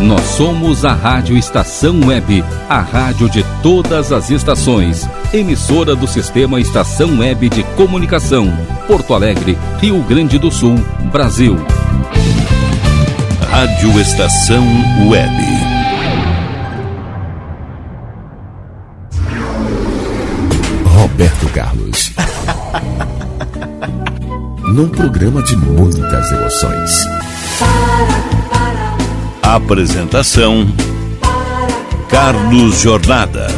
Nós somos a Rádio Estação Web, a rádio de todas as estações. Emissora do Sistema Estação Web de Comunicação. Porto Alegre, Rio Grande do Sul, Brasil. Rádio Estação Web. Roberto Carlos. Num programa de muitas emoções. Apresentação: Carlos Jornada.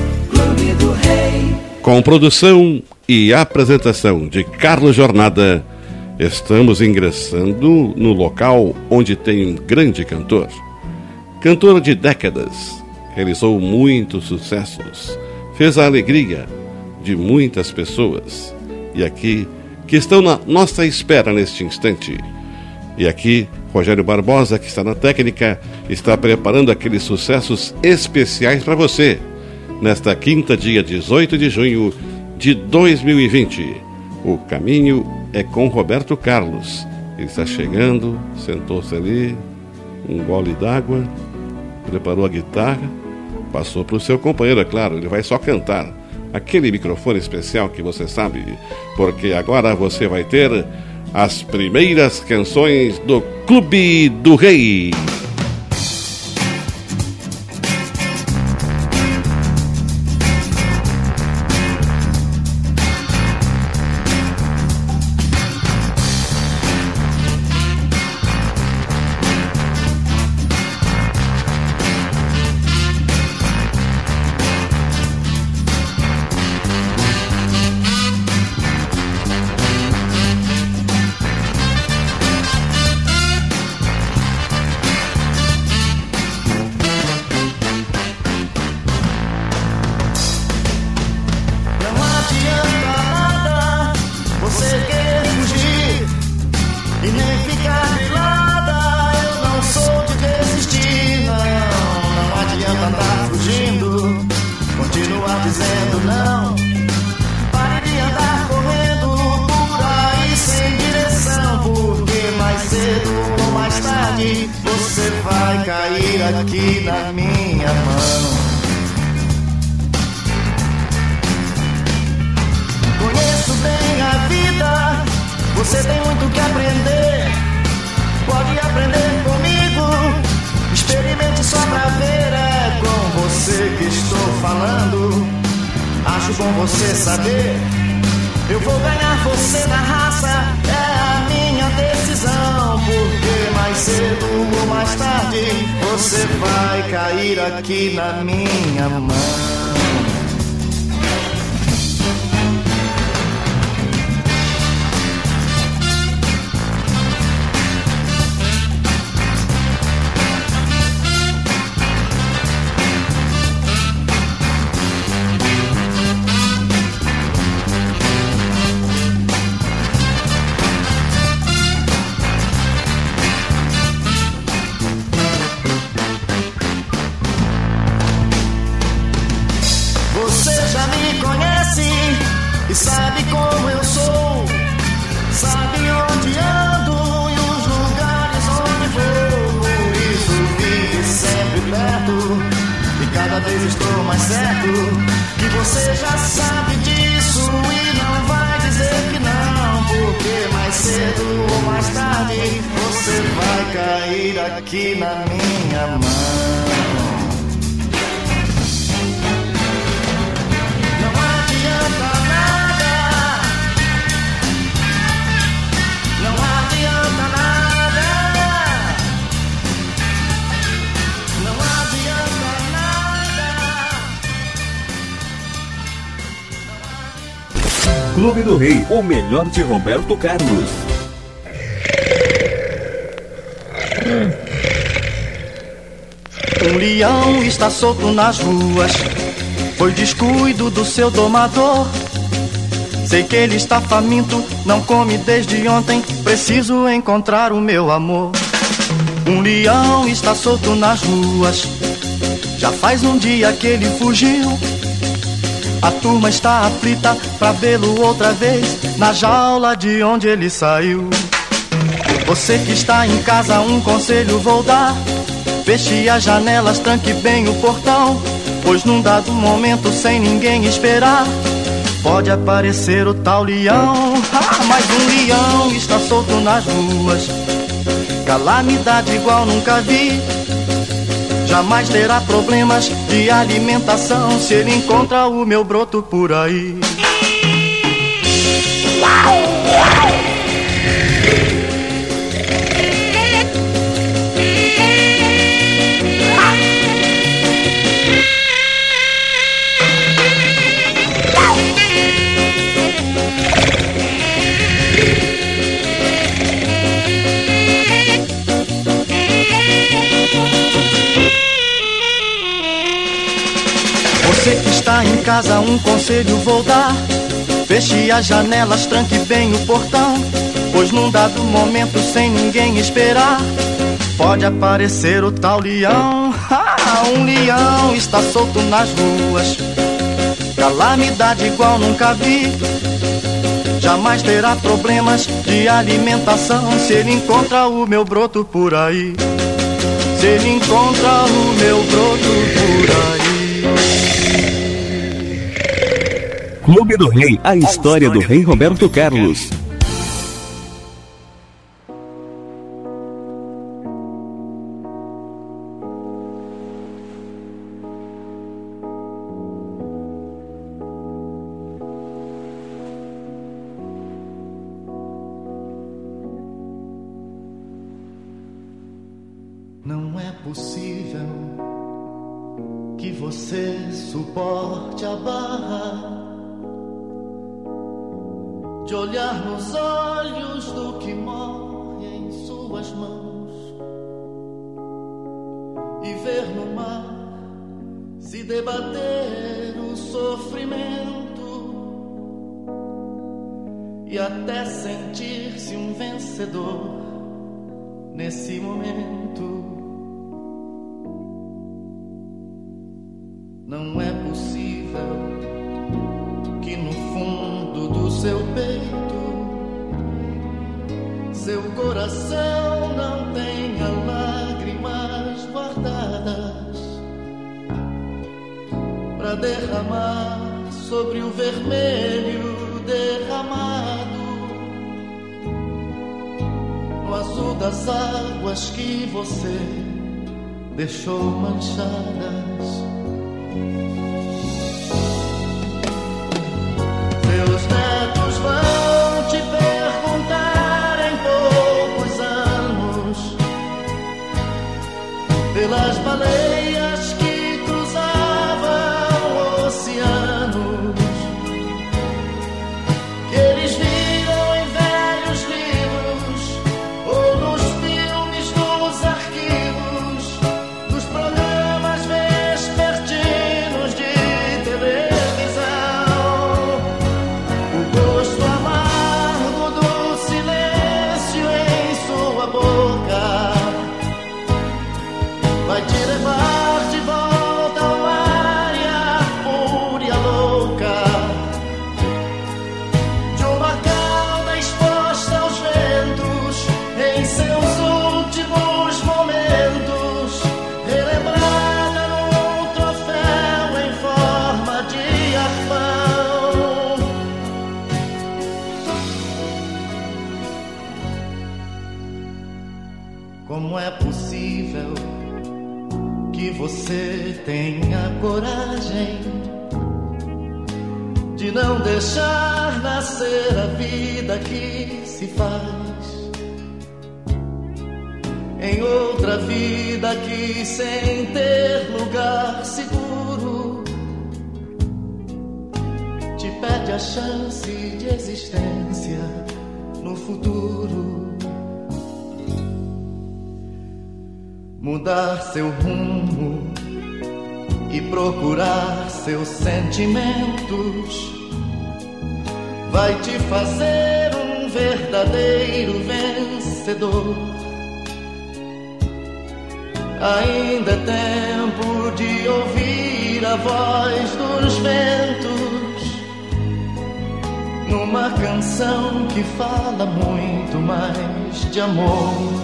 Com produção e apresentação de Carlos Jornada, estamos ingressando no local onde tem um grande cantor. Cantor de décadas, realizou muitos sucessos, fez a alegria de muitas pessoas. E aqui, que estão na nossa espera neste instante. E aqui, Rogério Barbosa, que está na técnica, está preparando aqueles sucessos especiais para você. Nesta quinta, dia 18 de junho de 2020. O caminho é com Roberto Carlos. Ele está chegando, sentou-se ali, um gole d'água, preparou a guitarra, passou para o seu companheiro, é claro, ele vai só cantar. Aquele microfone especial que você sabe, porque agora você vai ter as primeiras canções do Clube do Rei. Aqui na minha mão. Não adianta nada. Não adianta nada. Não adianta nada. Clube do Rei, o melhor de Roberto Carlos. Um leão está solto nas ruas. Foi descuido do seu domador. Sei que ele está faminto, não come desde ontem. Preciso encontrar o meu amor. Um leão está solto nas ruas. Já faz um dia que ele fugiu. A turma está aflita pra vê-lo outra vez na jaula de onde ele saiu. Você que está em casa, um conselho vou dar. Feche as janelas, tranque bem o portão. Pois num dado momento, sem ninguém esperar, pode aparecer o tal leão. Ah, mas um leão está solto nas ruas. Calamidade igual nunca vi. Jamais terá problemas de alimentação se ele encontra o meu broto por aí. Você que está em casa, um conselho vou dar. Feche as janelas, tranque bem o portão. Pois num dado momento, sem ninguém esperar, pode aparecer o tal leão. Ah, um leão está solto nas ruas. Calamidade igual nunca vi. Jamais terá problemas de alimentação se ele encontra o meu broto por aí. Se ele encontra o meu broto por aí. Clube do Rei, a história do Rei Roberto Carlos. manzanas que sem ter lugar seguro te pede a chance de existência no futuro mudar seu rumo e procurar seus sentimentos vai te fazer um verdadeiro vencedor. Ainda é tempo de ouvir a voz dos ventos numa canção que fala muito mais de amor.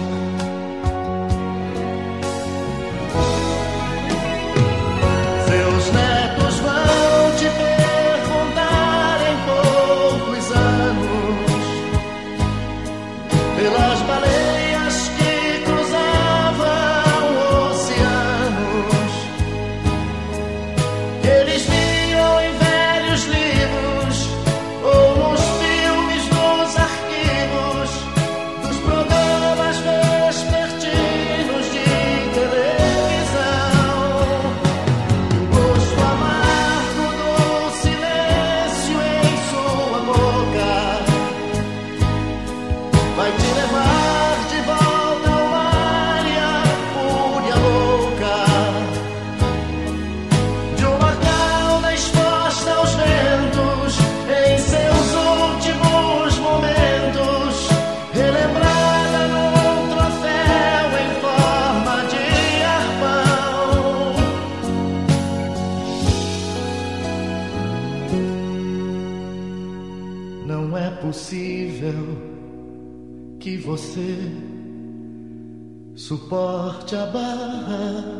Suporte a barra.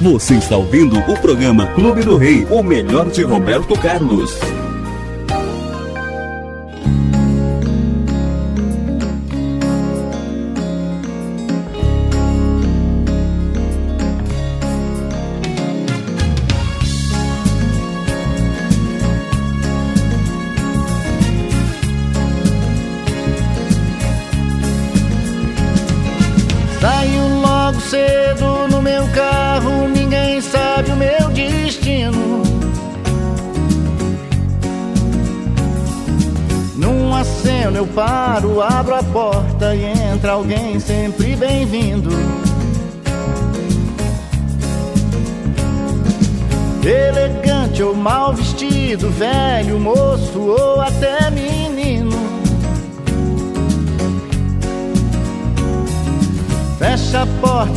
Você está ouvindo o programa Clube do Rei, o melhor de Roberto Carlos.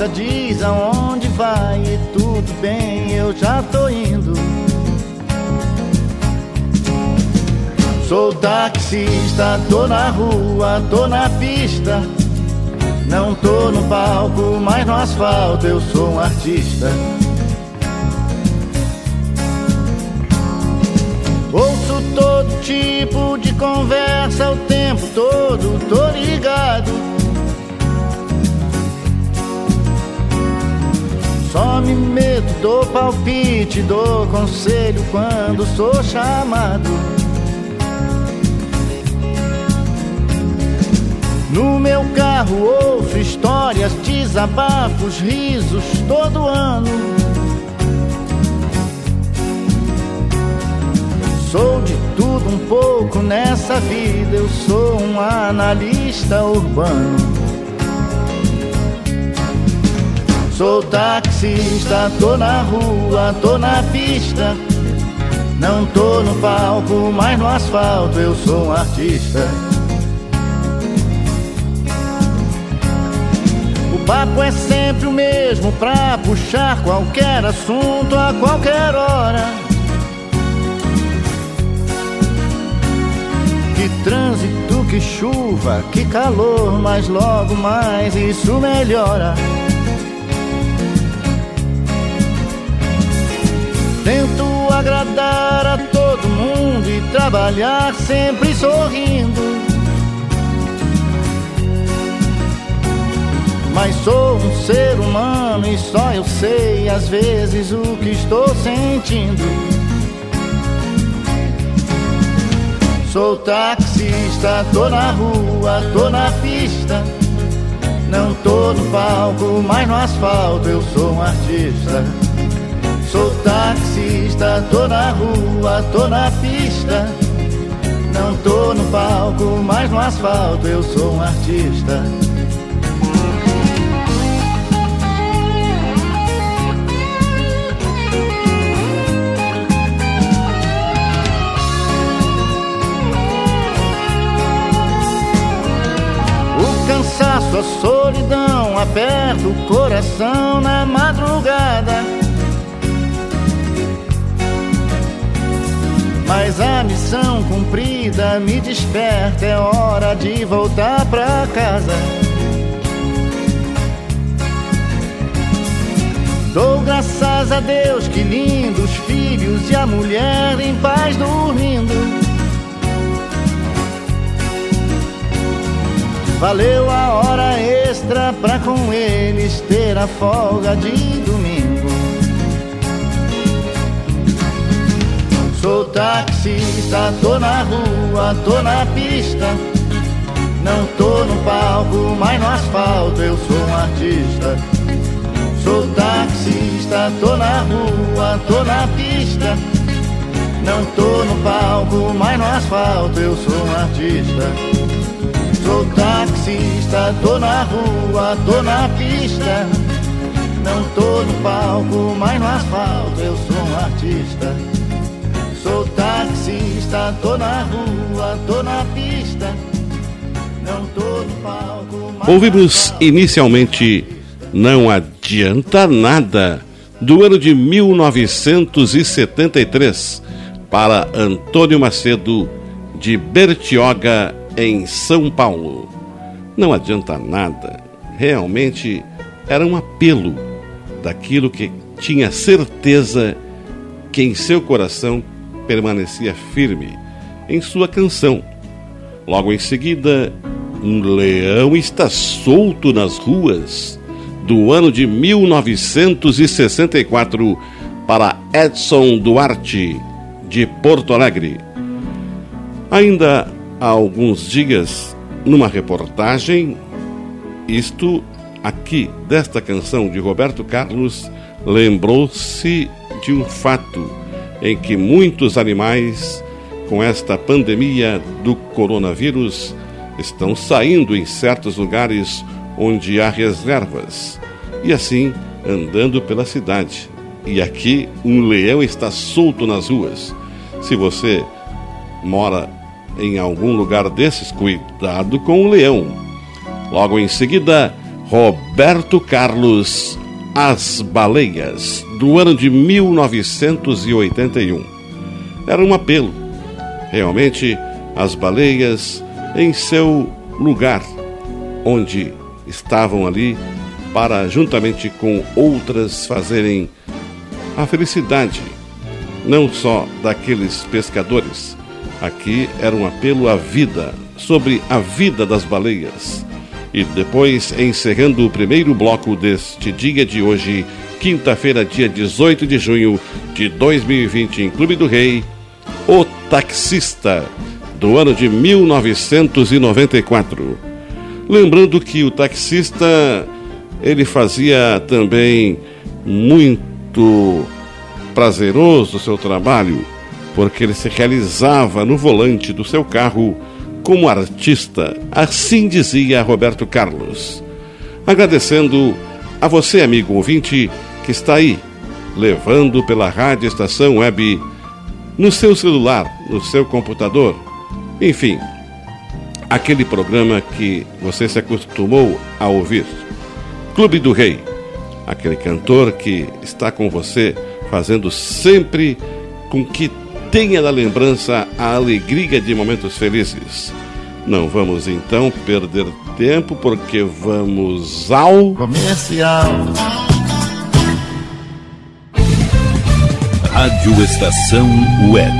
Diz aonde vai e tudo bem, eu já tô indo. Sou taxista, tô na rua, tô na pista. Não tô no palco, mas no asfalto eu sou um artista. Ouço todo tipo de conversa o tempo todo, tô ligado. Só me meto, dou palpite, dou conselho quando sou chamado. No meu carro ouço histórias, desabafos, risos todo ano. Sou de tudo um pouco nessa vida, eu sou um analista urbano. Sou taxista, tô na rua, tô na pista. Não tô no palco, mas no asfalto eu sou um artista. O papo é sempre o mesmo pra puxar qualquer assunto a qualquer hora. Que trânsito, que chuva, que calor, mas logo mais isso melhora. Tento agradar a todo mundo e trabalhar sempre sorrindo. Mas sou um ser humano e só eu sei às vezes o que estou sentindo. Sou taxista, tô na rua, tô na pista. Não tô no palco, mas no asfalto eu sou um artista. Sou taxista, tô na rua, tô na pista. Não tô no palco, mas no asfalto eu sou um artista. Cansaço, a solidão aperta o coração na madrugada. Mas a missão cumprida me desperta, é hora de voltar pra casa. Dou graças a Deus, que lindo, os filhos e a mulher em paz dormindo. Valeu a hora extra pra com eles ter a folga de domingo. Sou taxista, tô na rua, tô na pista. Não tô no palco, mas no asfalto eu sou um artista. Sou taxista, tô na rua, tô na pista. Não tô no palco, mas no asfalto eu sou um artista. Sou taxista, tô na rua, tô na pista. Não tô no palco, mas no asfalto eu sou um artista. Sou taxista, tô na rua, tô na pista. Não tô no palco, Ouvimos inicialmente Não Adianta Nada, do ano de 1973, para Antônio Macedo, de Bertioga, em São Paulo. Não adianta nada, realmente era um apelo daquilo que tinha certeza que em seu coração permanecia firme em sua canção. Logo em seguida, um leão está solto nas ruas, do ano de 1964, para Edson Duarte, de Porto Alegre. Ainda há alguns dias, numa reportagem, isto aqui desta canção de Roberto Carlos, lembrou-se de um fato em que muitos animais, com esta pandemia do coronavírus, estão saindo em certos lugares onde há reservas e assim andando pela cidade. E aqui um leão está solto nas ruas. Se você mora em algum lugar desses, cuidado com o leão. Logo em seguida, Roberto Carlos, As Baleias, do ano de 1981. Era um apelo. Realmente, as baleias em seu lugar, onde estavam ali para, juntamente com outras, fazerem a felicidade, não só daqueles pescadores. Aqui era um apelo à vida, sobre a vida das baleias. E depois, encerrando o primeiro bloco deste dia de hoje, quinta-feira, dia 18 de junho de 2020, em Clube do Rei, O Taxista, do ano de 1994. Lembrando que o taxista ele fazia também muito prazeroso o seu trabalho, porque ele se realizava no volante do seu carro como artista, assim dizia Roberto Carlos. Agradecendo a você, amigo ouvinte, que está aí, levando pela rádio estação web, no seu celular, no seu computador, enfim, aquele programa que você se acostumou a ouvir. Clube do Rei, aquele cantor que está com você, fazendo sempre com que tenha na lembrança a alegria de momentos felizes. Não vamos então perder tempo, porque vamos ao. comercial. Rádio Estação Web.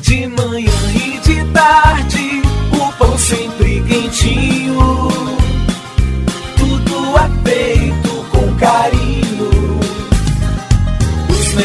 De manhã e de tarde,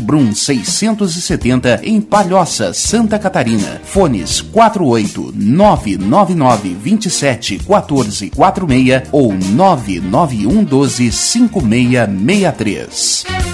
Brum 670 em Palhoça, Santa Catarina. Fones 48 999 27 14 46 ou 991 12 5663.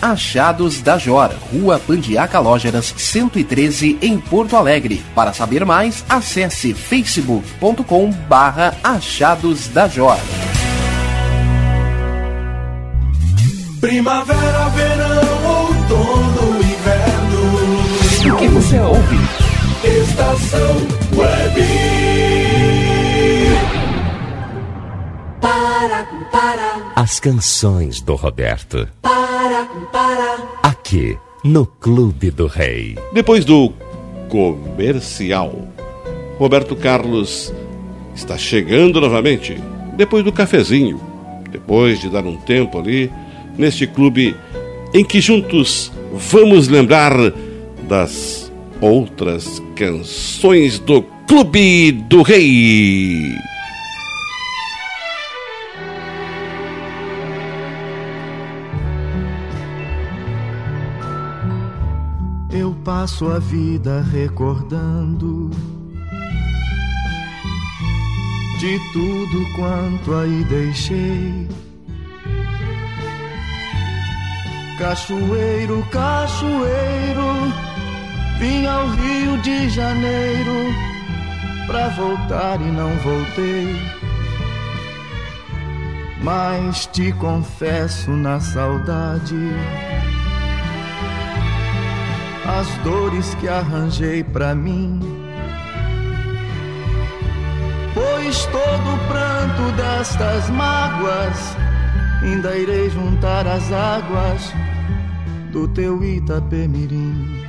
Achados da Jor, Rua Pandiaca Lógeras, 113, em Porto Alegre. Para saber mais, acesse facebook.com barra Achados da Jor. Primavera, verão, outono, inverno. O que você ouve? Estação Web. Para, para, As canções do Roberto. para. Aqui, no Clube do Rei. Depois do comercial, Roberto Carlos está chegando novamente. Depois do cafezinho, depois de dar um tempo ali neste clube em que juntos vamos lembrar das outras canções do Clube do Rei. Passo a vida recordando de tudo quanto aí deixei. Cachoeiro, cachoeiro, vim ao Rio de Janeiro pra voltar e não voltei. Mas te confesso na saudade as dores que arranjei pra mim. Pois todo o pranto destas mágoas ainda irei juntar as águas do teu Itapemirim.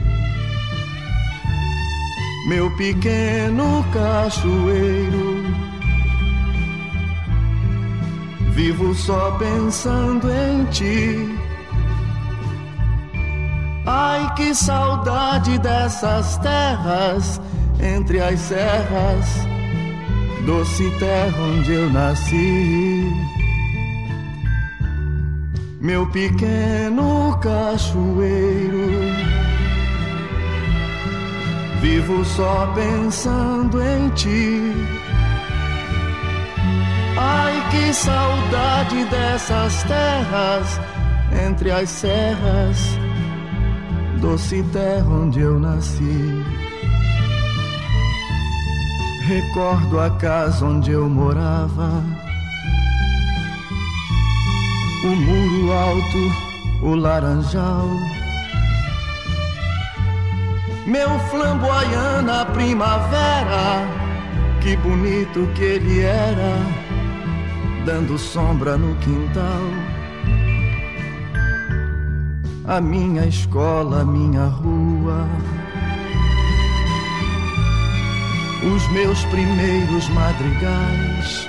Meu pequeno cachoeiro, vivo só pensando em ti. Ai, que saudade dessas terras entre as serras, doce terra onde eu nasci. Meu pequeno cachoeiro, vivo só pensando em ti. Ai, que saudade dessas terras entre as serras doce terra onde eu nasci. Recordo a casa onde eu morava, o muro alto, o laranjal. Meu flamboyana primavera, que bonito que ele era, dando sombra no quintal a minha escola, a minha rua. Os meus primeiros madrigais.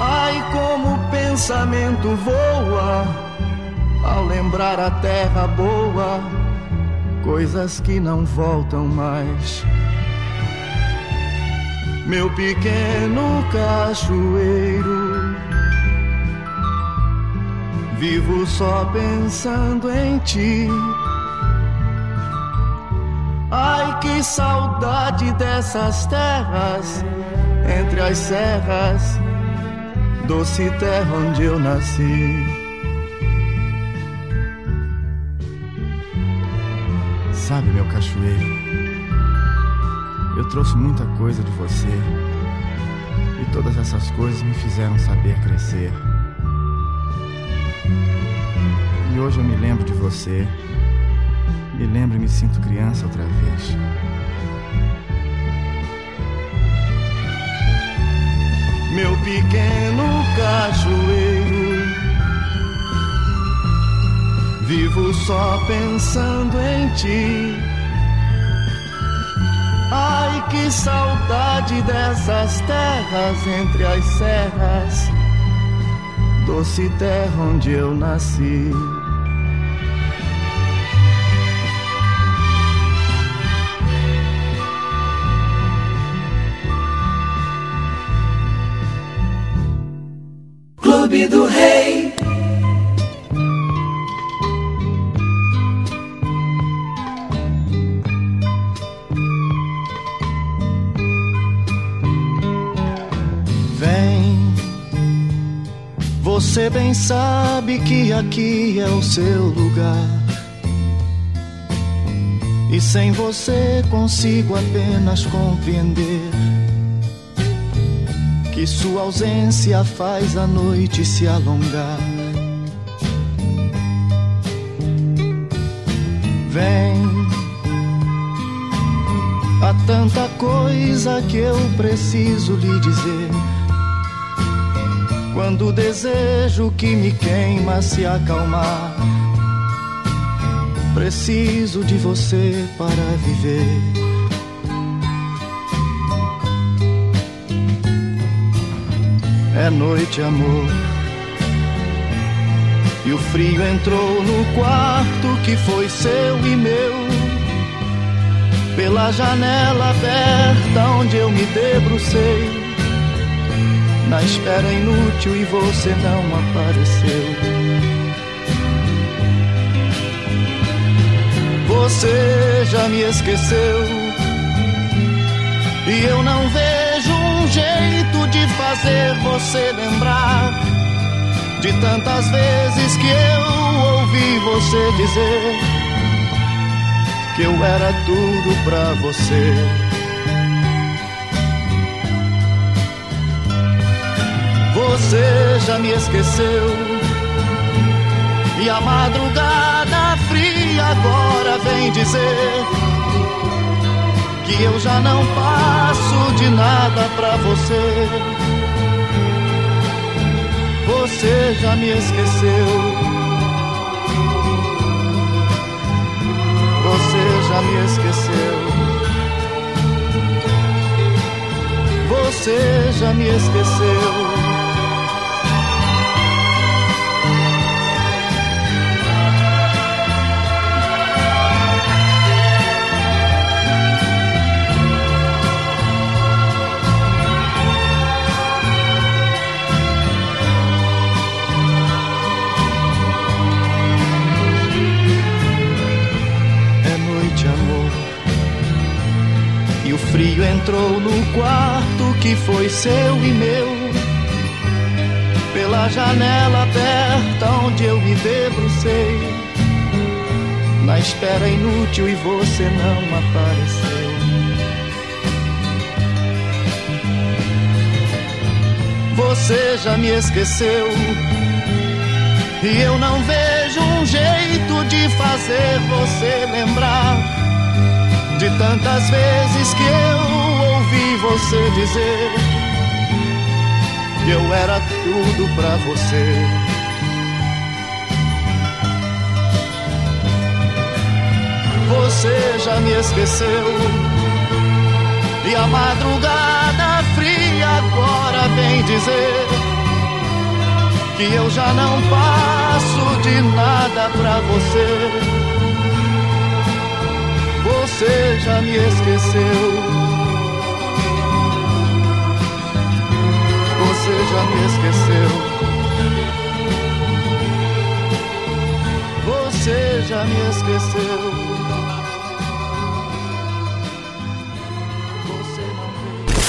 Ai, como o pensamento voa ao lembrar a terra boa, coisas que não voltam mais. Meu pequeno cachoeiro Vivo só pensando em ti. Ai, que saudade dessas terras, entre as serras, doce terra onde eu nasci. Sabe, meu cachoeiro, eu trouxe muita coisa de você, e todas essas coisas me fizeram saber crescer. E hoje eu me lembro de você. Me lembro e me sinto criança outra vez. Meu pequeno cachoeiro, vivo só pensando em ti. Ai, que saudade dessas terras entre as serras, doce terra onde eu nasci. Você bem sabe que aqui é o seu lugar. E sem você consigo apenas compreender que sua ausência faz a noite se alongar. Vem, há tanta coisa que eu preciso lhe dizer. Quando o desejo que me queima se acalmar, preciso de você para viver. é noite, amor. E o frio entrou no quarto que foi seu e meu. Pela janela aberta onde eu me debrucei. Na espera inútil e você não apareceu. Você já me esqueceu. E eu não vejo um jeito de fazer você lembrar de tantas vezes que eu ouvi você dizer que eu era tudo pra você. Você já me esqueceu e a madrugada fria agora vem dizer que eu já não passo de nada pra você. Você já me esqueceu. Você já me esqueceu. Você já me esqueceu. Frio entrou no quarto que foi seu e meu. Pela janela aberta onde eu me debrucei. Na espera inútil e você não apareceu. Você já me esqueceu. E eu não vejo um jeito de fazer você lembrar de tantas vezes que eu ouvi você dizer que eu era tudo pra você. Você já me esqueceu e a madrugada fria agora vem dizer que eu já não passo de nada pra você você já me esqueceu. Você já me esqueceu. Você já me esqueceu.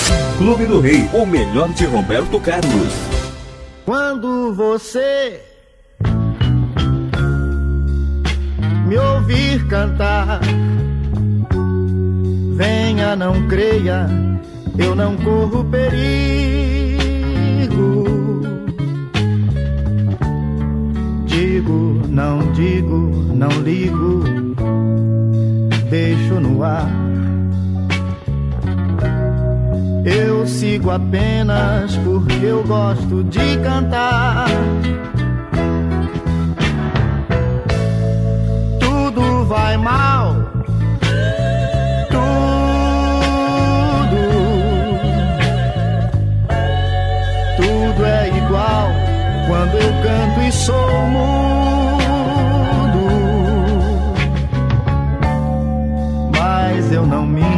Não... Clube do Rei, o melhor de Roberto Carlos. Quando você me ouvir cantar Venha, não creia, eu não corro perigo. Digo, não digo, não ligo, deixo no ar. Eu sigo apenas porque eu gosto de cantar. Tudo vai mal e sou mudo. Mas eu não me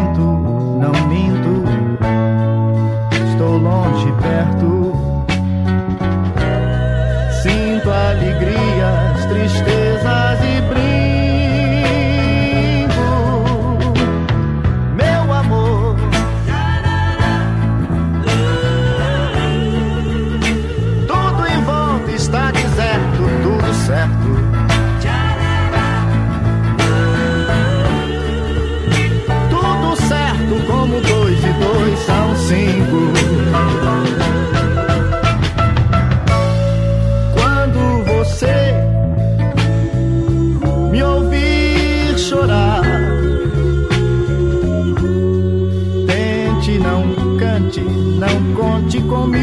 não conte comigo.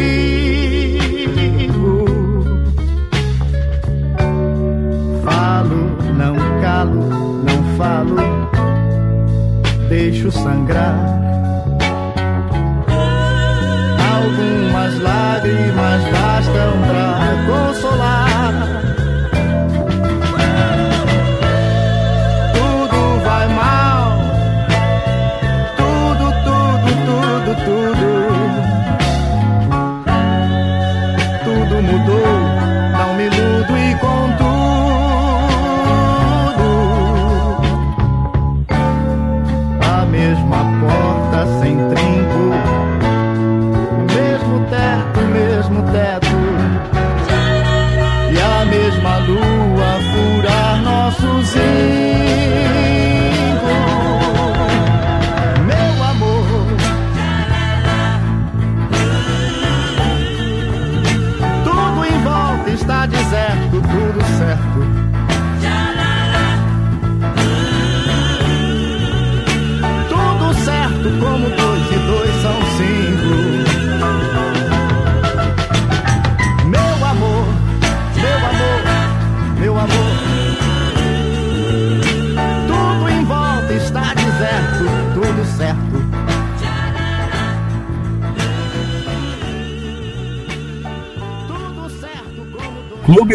Falo, não calo, não falo, deixo sangrar.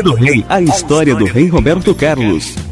do Rei, a história do Rei Roberto Carlos.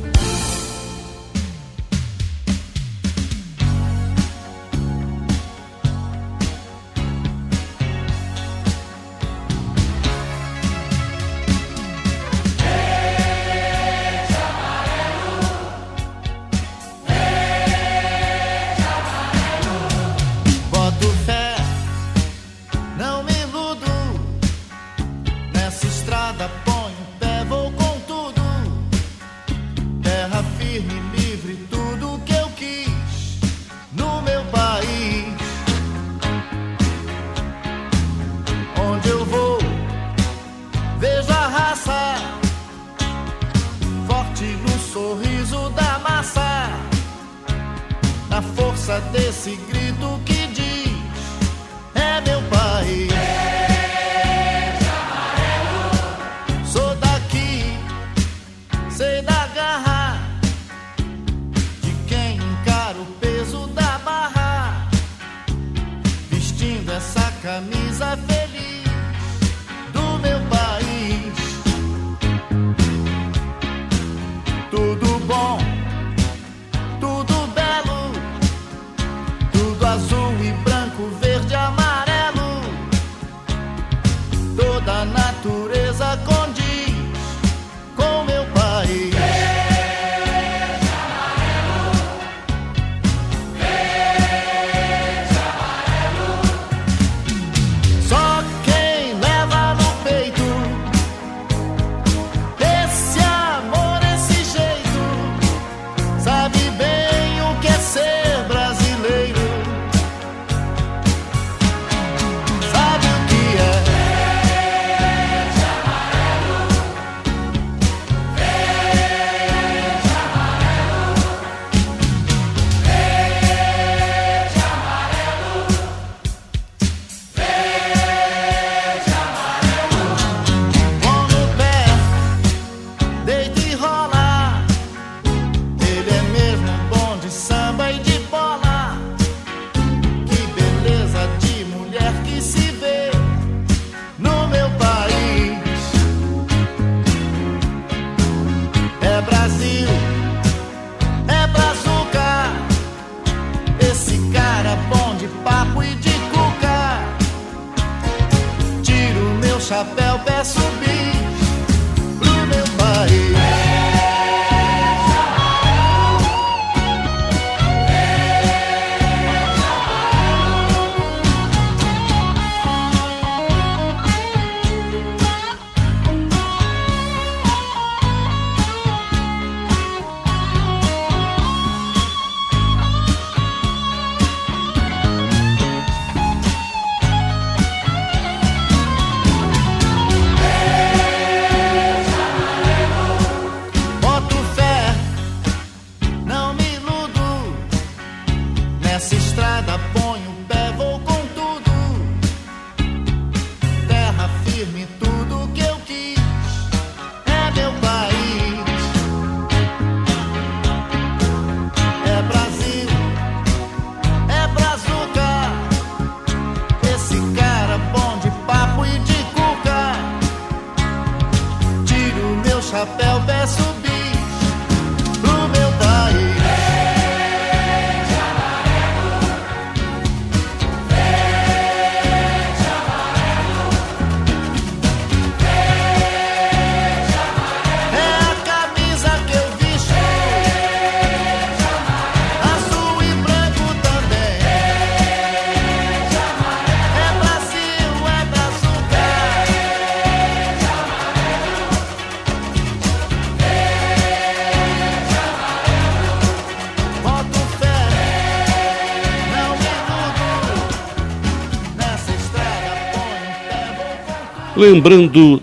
Lembrando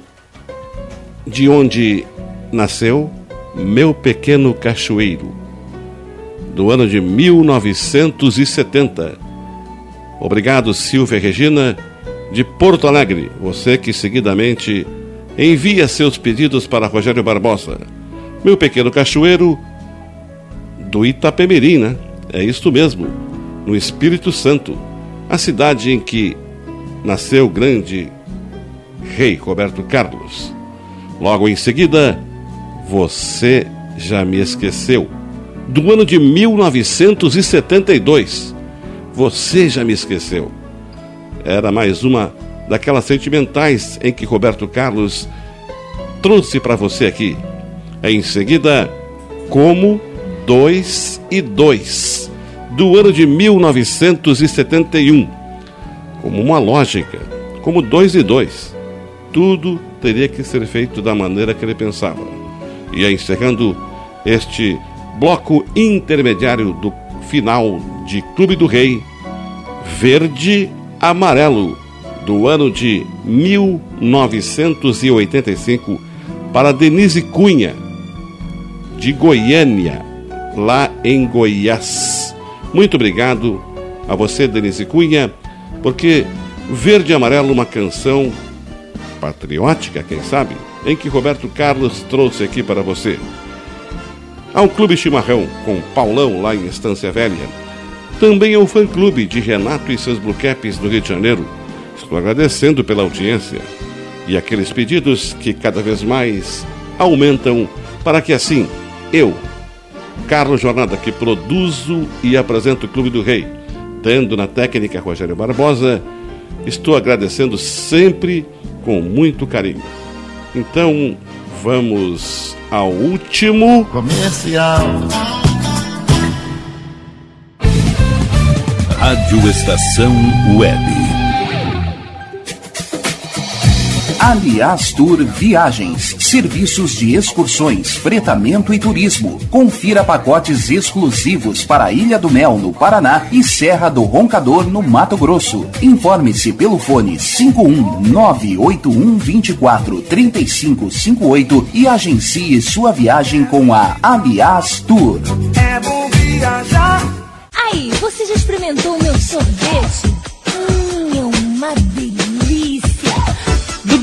de onde nasceu Meu Pequeno Cachoeiro, do ano de 1970. Obrigado, Silvia Regina, de Porto Alegre, você que seguidamente envia seus pedidos para Rogério Barbosa. Meu Pequeno Cachoeiro, do Itapemirim, né? É isto mesmo, no Espírito Santo, a cidade em que nasceu o grande rei Roberto Carlos. Logo em seguida, Você Já Me Esqueceu, do ano de 1972. Você Já Me Esqueceu. Era mais uma daquelas sentimentais em que Roberto Carlos trouxe para você aqui. Em seguida, Como Dois e Dois, do ano de 1971. Como uma lógica, como dois e dois. Tudo teria que ser feito da maneira que ele pensava. E encerrando este bloco intermediário do final de Clube do Rei, Verde Amarelo, do ano de 1985, para Denise Cunha, de Goiânia, lá em Goiás. Muito obrigado a você, Denise Cunha, porque Verde Amarelo, uma canção patriótica, quem sabe, em que Roberto Carlos trouxe aqui para você. Ao Clube Chimarrão, com Paulão, lá em Estância Velha. Também ao fã-clube de Renato e seus Blue Caps do Rio de Janeiro. Estou agradecendo pela audiência e aqueles pedidos que cada vez mais aumentam para que assim eu, Carlos Jornada, que produzo e apresento o Clube do Rei, tendo na técnica Rogério Barbosa, estou agradecendo sempre com muito carinho. Então, vamos ao último comercial. Rádio Estação Web. Aliás Tour Viagens, serviços de excursões, fretamento e turismo. Confira pacotes exclusivos para a Ilha do Mel, no Paraná e Serra do Roncador, no Mato Grosso. Informe-se pelo fone 51981243558 e agencie sua viagem com a Aliás Tour. É bom viajar. Aí, você já experimentou o meu sorvete?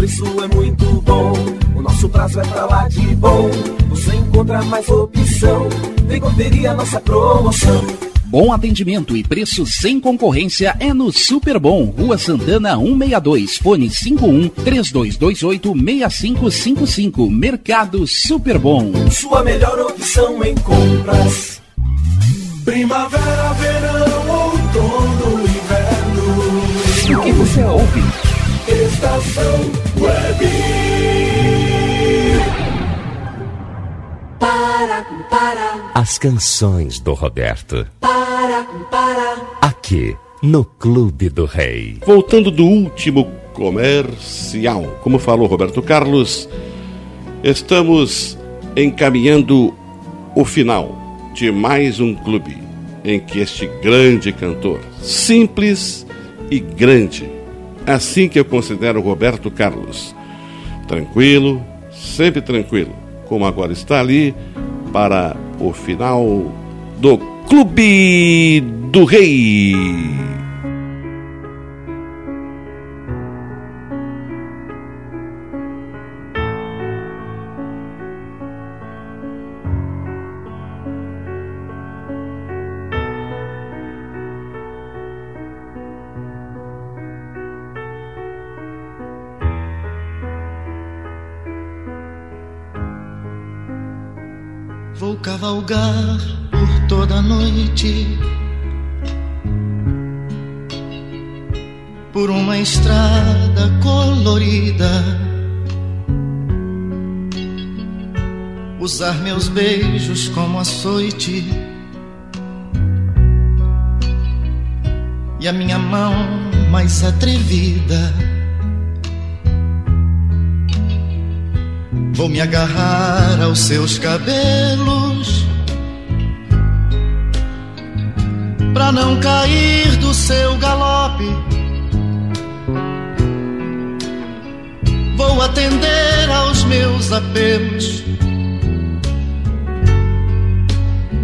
Preço é muito bom. O nosso prazo é pra lá de bom. Você encontra mais opção. Vem conferir a nossa promoção. Bom atendimento e preço sem concorrência é no Super Bom, Rua Santana 162, fone 51 3228 6555. Mercado Super Bom. Sua melhor opção em compras. Primavera, verão, outono, inverno. O que você ouve? Estação Web. Para, para, As canções do Roberto. para, para. Aqui, no Clube do Rei. Voltando do último comercial, como falou Roberto Carlos, estamos encaminhando o final de mais um clube em que este grande cantor, simples e grande, assim que eu considero Roberto Carlos, tranquilo, sempre tranquilo, como agora está ali para o final do Clube do Rei. Cavalgar por toda noite por uma estrada colorida. Usar meus beijos como açoite e a minha mão mais atrevida. Vou me agarrar aos seus cabelos pra não cair do seu galope. Vou atender aos meus apelos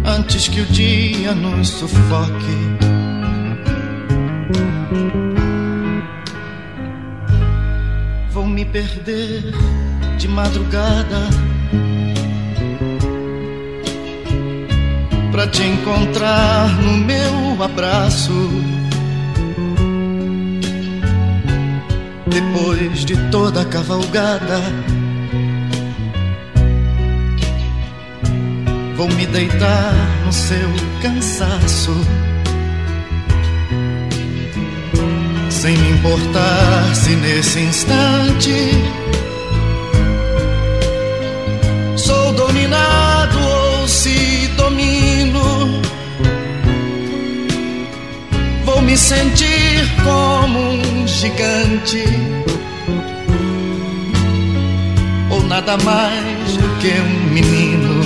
antes que o dia nos sufoque. Vou me perder de madrugada pra te encontrar no meu abraço. Depois de toda a cavalgada, vou me deitar no seu cansaço. Sem me importar se nesse instante dominado ou se domino. Vou me sentir como um gigante, ou nada mais do que um menino.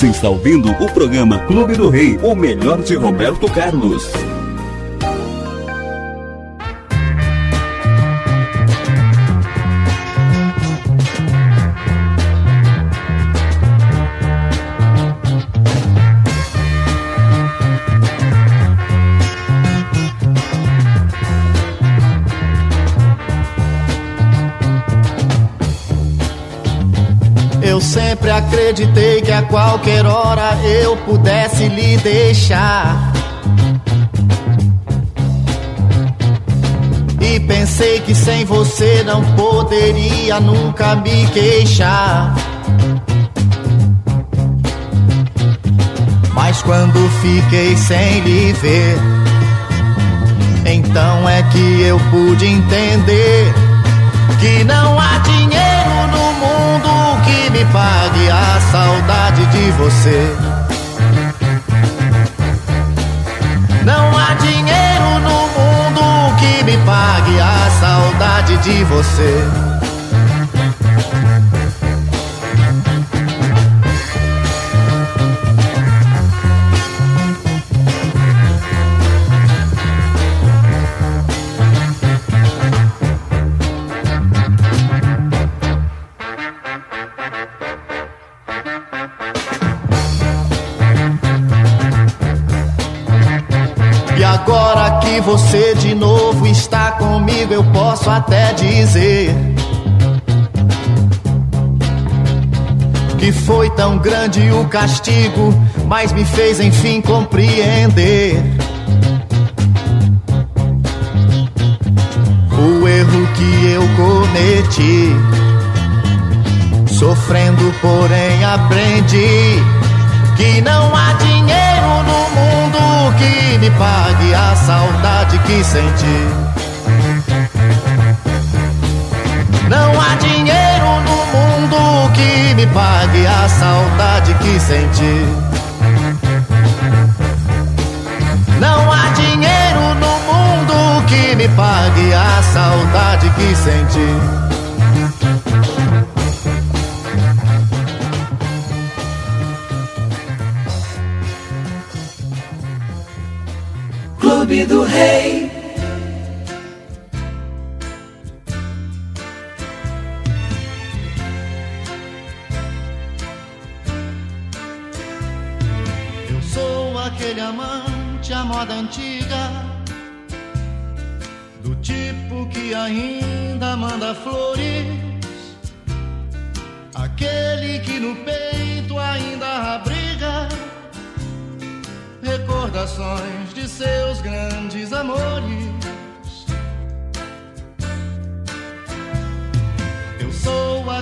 Você está ouvindo o programa Clube do Rei, o melhor de Roberto Carlos. Eu sempre acreditei qualquer hora eu pudesse lhe deixar. E pensei que sem você não poderia nunca me queixar. Mas quando fiquei sem lhe ver, então é que eu pude entender que não há dinheiro no mundo que me pague a saudade de você. Não há dinheiro no mundo que me pague a saudade de você. Você de novo está comigo, eu posso até dizer que foi tão grande o castigo, mas me fez enfim compreender o erro que eu cometi. Sofrendo, porém aprendi que não há dinheiro no mundo que me pague a saudade que senti. Não há dinheiro no mundo que me pague a saudade que senti. Não há dinheiro no mundo que me pague a saudade que senti. Clube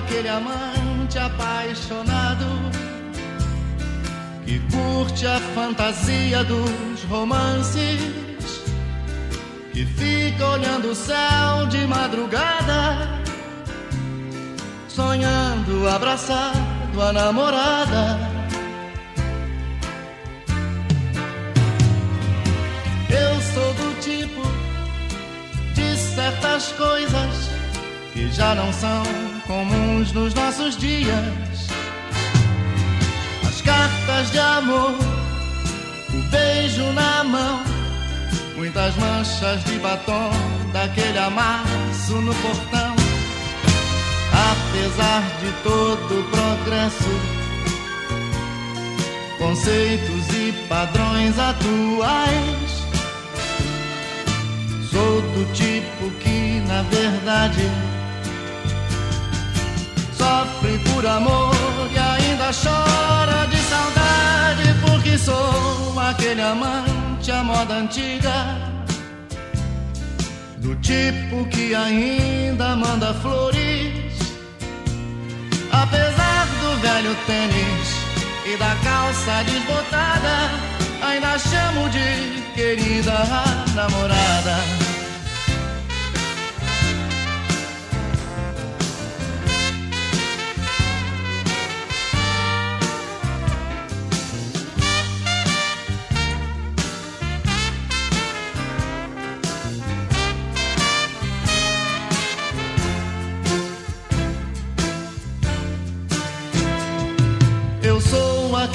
aquele amante apaixonado que curte a fantasia dos romances, que fica olhando o céu de madrugada, sonhando abraçado a namorada. Eu sou do tipo de certas coisas que já não são comuns nos nossos dias. As cartas de amor, o beijo na mão, muitas manchas de batom daquele amasso no portão. Apesar de todo o progresso, conceitos e padrões atuais. Sou do tipo que, na verdade, sofre por amor e ainda chora de saudade, porque sou aquele amante à moda antiga, do tipo que ainda manda flores, apesar do velho tênis e da calça desbotada, ainda chamo de querida namorada.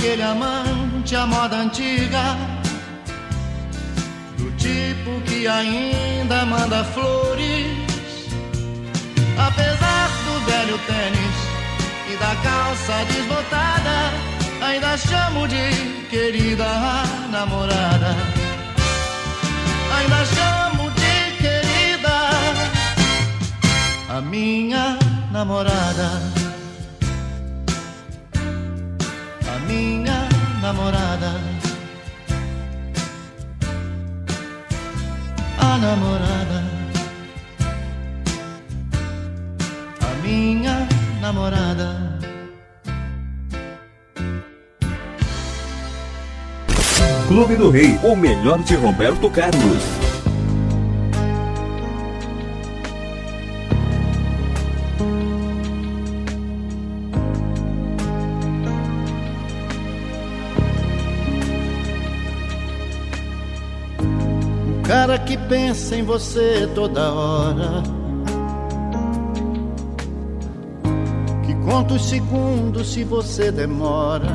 Aquele amante à moda antiga, do tipo que ainda manda flores. Apesar do velho tênis e da calça desbotada, ainda chamo de querida namorada. Ainda chamo de querida a minha namorada. Minha namorada. A namorada. A minha namorada. Clube do Rei, o melhor de Roberto Carlos. Que pensa em você toda hora. Que conta os segundos se você demora.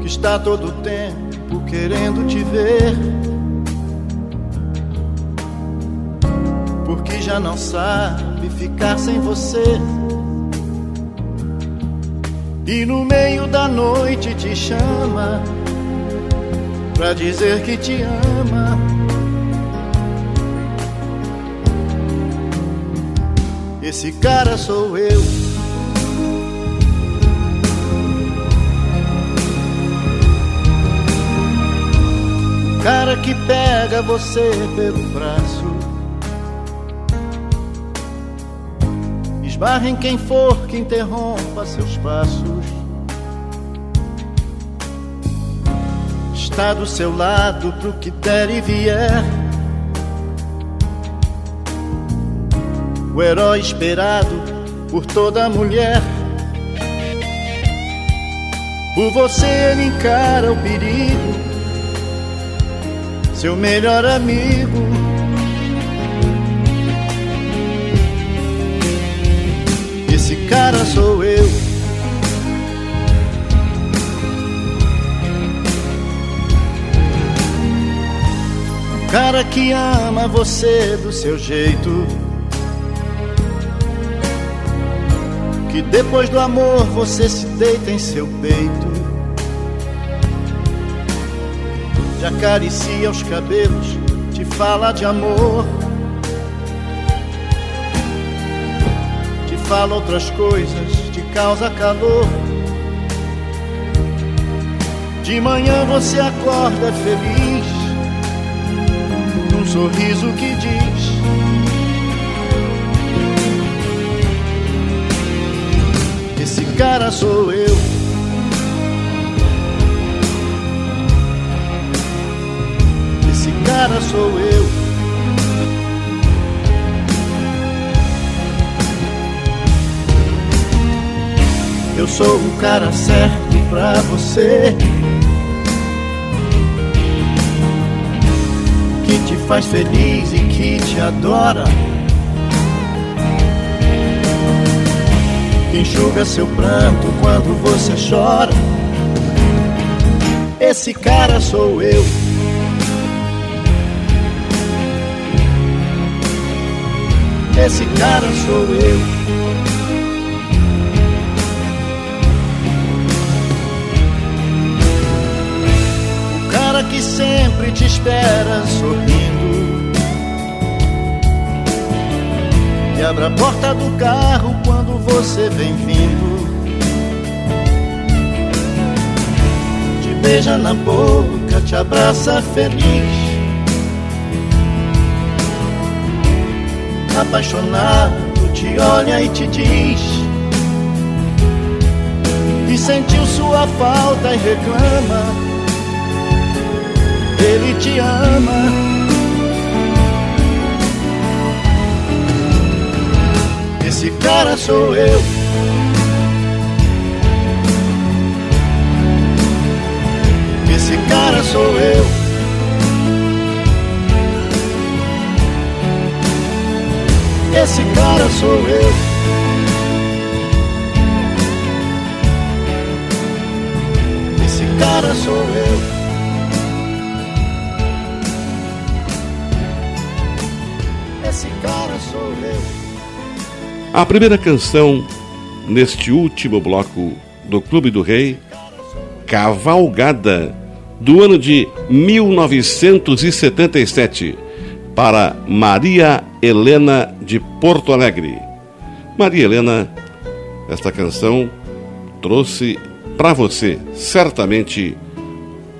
Que está todo o tempo querendo te ver. Porque já não sabe ficar sem você. E no meio da noite te chama pra dizer que te ama. Esse cara sou eu. Cara que pega você pelo braço. Esbarra em quem for que interrompa seus passos. Está do seu lado pro que der e vier. O herói esperado por toda mulher. Por você ele encara o perigo, seu melhor amigo. Esse cara sou eu. Cara que ama você do seu jeito. Que depois do amor você se deita em seu peito. Te acaricia os cabelos, te fala de amor. Te fala outras coisas, te causa calor. De manhã você acorda feliz sorriso que diz: Esse cara sou eu. Esse cara sou eu. Eu sou o cara certo pra você. Faz feliz e que te adora. Que enxuga seu pranto quando você chora. Esse cara sou eu. Esse cara sou eu. que sempre te espera sorrindo. E abre a porta do carro quando você vem vindo. Te beija na boca, te abraça feliz. Apaixonado, te olha e te diz. Que sentiu sua falta e reclama ele te ama. Esse cara sou eu. Esse cara sou eu. Esse cara sou eu. Esse cara sou eu. esse cara sou eu. A primeira canção neste último bloco do Clube do Rei, Cavalgada, do ano de 1977, para Maria Helena de Porto Alegre. Maria Helena, esta canção trouxe para você, certamente,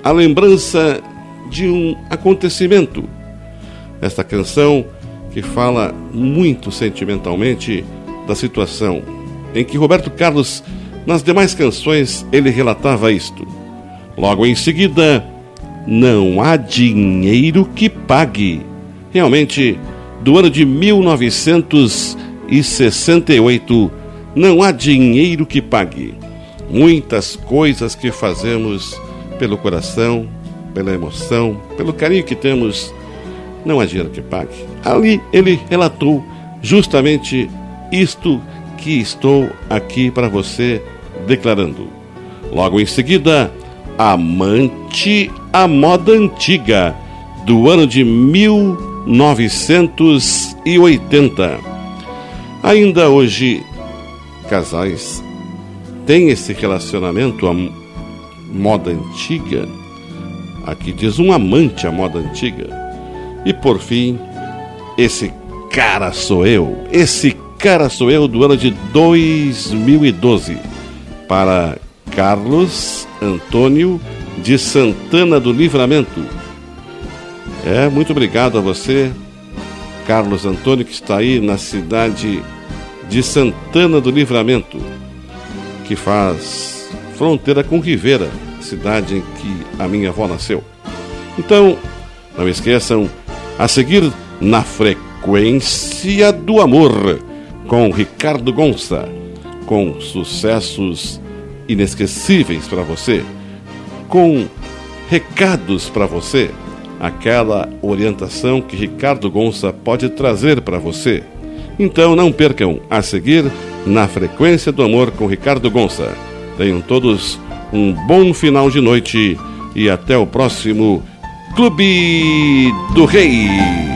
a lembrança de um acontecimento. Esta canção que fala muito sentimentalmente da situação em que Roberto Carlos, nas demais canções, ele relatava isto. Logo em seguida, não há dinheiro que pague. Realmente, do ano de 1968, não há dinheiro que pague. Muitas coisas que fazemos pelo coração, pela emoção, pelo carinho que temos, não há dinheiro que pague. Ali ele relatou justamente isto que estou aqui para você declarando. Logo em seguida, Amante à Moda Antiga, do ano de 1980. Ainda hoje, casais têm esse relacionamento à moda antiga. Aqui diz um amante à moda antiga. E por fim, esse cara sou eu, esse cara sou eu do ano de 2012 para Carlos Antônio de Santana do Livramento. É, muito obrigado a você, Carlos Antônio, que está aí na cidade de Santana do Livramento, que faz fronteira com Rivera, cidade em que a minha avó nasceu. Então, não esqueçam, a seguir, na frequência do amor, com Ricardo Gonça, com sucessos inesquecíveis para você, com recados para você, aquela orientação que Ricardo Gonça pode trazer para você. Então não percam a seguir na frequência do amor com Ricardo Gonça. Tenham todos um bom final de noite e até o próximo Clube do Rei.